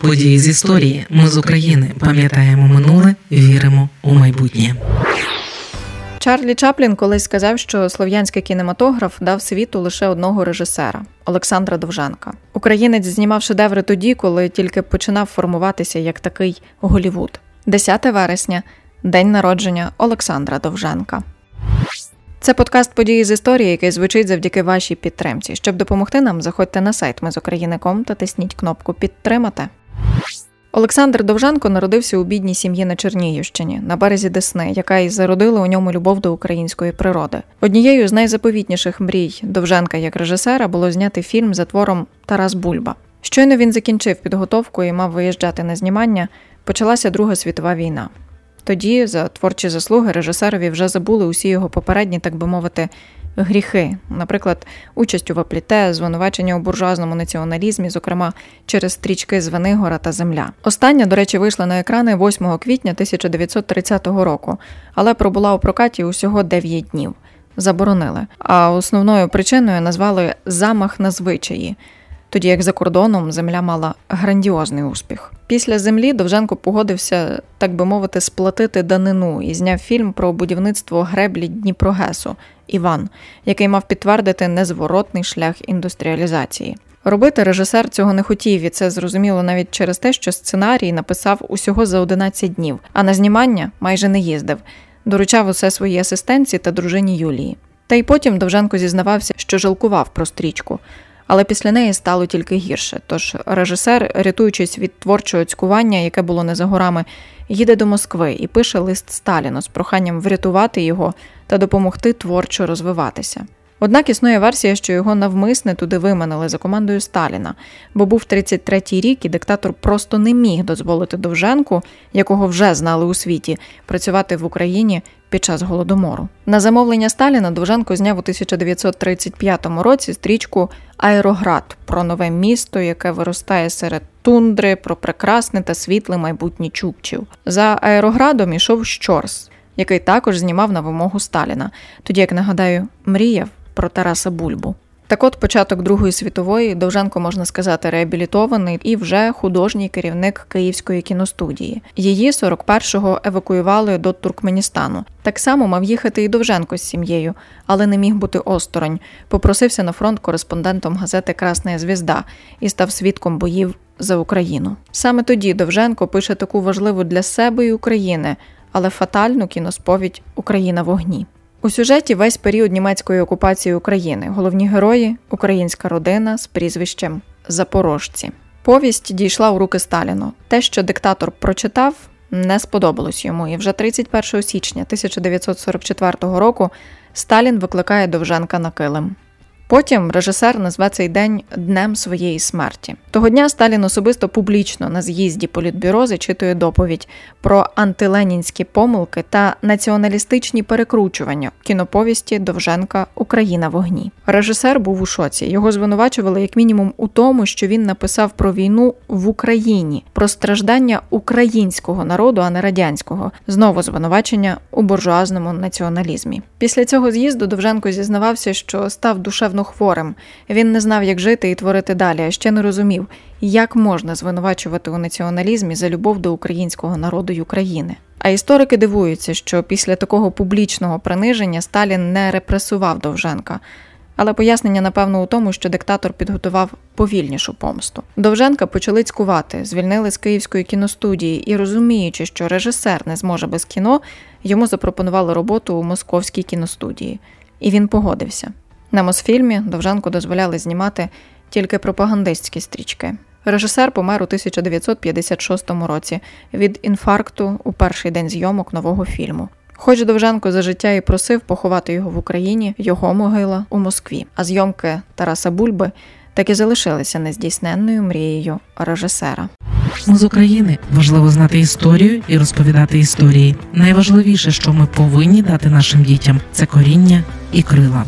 Події з історії. Ми з України пам'ятаємо минуле, віримо у майбутнє. Чарлі Чаплін колись сказав, що слов'янський кінематограф дав світу лише одного режисера Олександра Довженка. Українець знімав шедеври тоді, коли тільки починав формуватися як такий Голівуд. 10 вересня, день народження Олександра Довженка. Це подкаст події з історії, який звучить завдяки вашій підтримці. Щоб допомогти нам, заходьте на сайт Ми з України.ком та тисніть кнопку Підтримати. Олександр Довженко народився у бідній сім'ї на Чернігівщині, на березі Десни, яка й зародила у ньому любов до української природи. Однією з найзаповітніших мрій Довженка як режисера було зняти фільм за твором Тарас Бульба. Щойно він закінчив підготовку і мав виїжджати на знімання. Почалася Друга світова війна. Тоді за творчі заслуги режисерові вже забули усі його попередні, так би мовити, гріхи, наприклад, участь у вапліте, звинувачення у буржуазному націоналізмі, зокрема через стрічки з Венигора та Земля. Остання, до речі, вийшла на екрани 8 квітня 1930 року, але пробула у прокаті усього 9 днів. Заборонили. А основною причиною назвали замах на звичаї тоді як за кордоном земля мала грандіозний успіх. Після землі Довженко погодився, так би мовити, сплатити данину і зняв фільм про будівництво греблі Дніпрогесу Іван, який мав підтвердити незворотний шлях індустріалізації. Робити режисер цього не хотів, і це зрозуміло навіть через те, що сценарій написав усього за 11 днів, а на знімання майже не їздив, доручав усе своїй асистенці та дружині Юлії. Та й потім Довженко зізнавався, що жалкував про стрічку але після неї стало тільки гірше. Тож режисер, рятуючись від творчого цькування, яке було не за горами, їде до Москви і пише лист Сталіну з проханням врятувати його та допомогти творчо розвиватися. Однак існує версія, що його навмисне туди виманили за командою Сталіна, бо був 33-й рік, і диктатор просто не міг дозволити Довженку, якого вже знали у світі, працювати в Україні під час голодомору. На замовлення Сталіна Довженко зняв у 1935 році стрічку Аероград про нове місто, яке виростає серед тундри, про прекрасне та світле майбутнє Чукчів. За аероградом ішов Щорс, який також знімав на вимогу Сталіна. Тоді, як нагадаю, мріяв про Тараса Бульбу. Так от початок Другої світової Довженко, можна сказати, реабілітований і вже художній керівник Київської кіностудії. Її 41-го евакуювали до Туркменістану. Так само мав їхати і Довженко з сім'єю, але не міг бути осторонь. Попросився на фронт кореспондентом газети Красна звізда і став свідком боїв за Україну. Саме тоді Довженко пише таку важливу для себе і України, але фатальну кіносповідь Україна в огні. У сюжеті весь період німецької окупації України. Головні герої українська родина з прізвищем Запорожці. Повість дійшла у руки Сталіну. Те, що диктатор прочитав, не сподобалось йому. І вже 31 січня 1944 року Сталін викликає Довженка на килим. Потім режисер назве цей день днем своєї смерті. Того дня Сталін особисто публічно на з'їзді політбюро зачитує доповідь про антиленінські помилки та націоналістичні перекручування кіноповісті Довженка Україна в огні. Режисер був у шоці. Його звинувачували як мінімум у тому, що він написав про війну в Україні, про страждання українського народу, а не радянського. Знову звинувачення у буржуазному націоналізмі. Після цього з'їзду Довженко зізнавався, що став душевно душевно хворим. Він не знав, як жити і творити далі, а ще не розумів, як можна звинувачувати у націоналізмі за любов до українського народу й України. А історики дивуються, що після такого публічного приниження Сталін не репресував Довженка. Але пояснення, напевно, у тому, що диктатор підготував повільнішу помсту. Довженка почали цькувати, звільнили з Київської кіностудії і, розуміючи, що режисер не зможе без кіно, йому запропонували роботу у московській кіностудії. І він погодився. На Мосфільмі Довженко дозволяли знімати тільки пропагандистські стрічки. Режисер помер у 1956 році від інфаркту у перший день зйомок нового фільму. Хоч Довженко за життя і просив поховати його в Україні, його могила у Москві, а зйомки Тараса Бульби так і залишилися нездійсненною мрією режисера. Ми з України важливо знати історію і розповідати історії. Найважливіше, що ми повинні дати нашим дітям, це коріння і крила.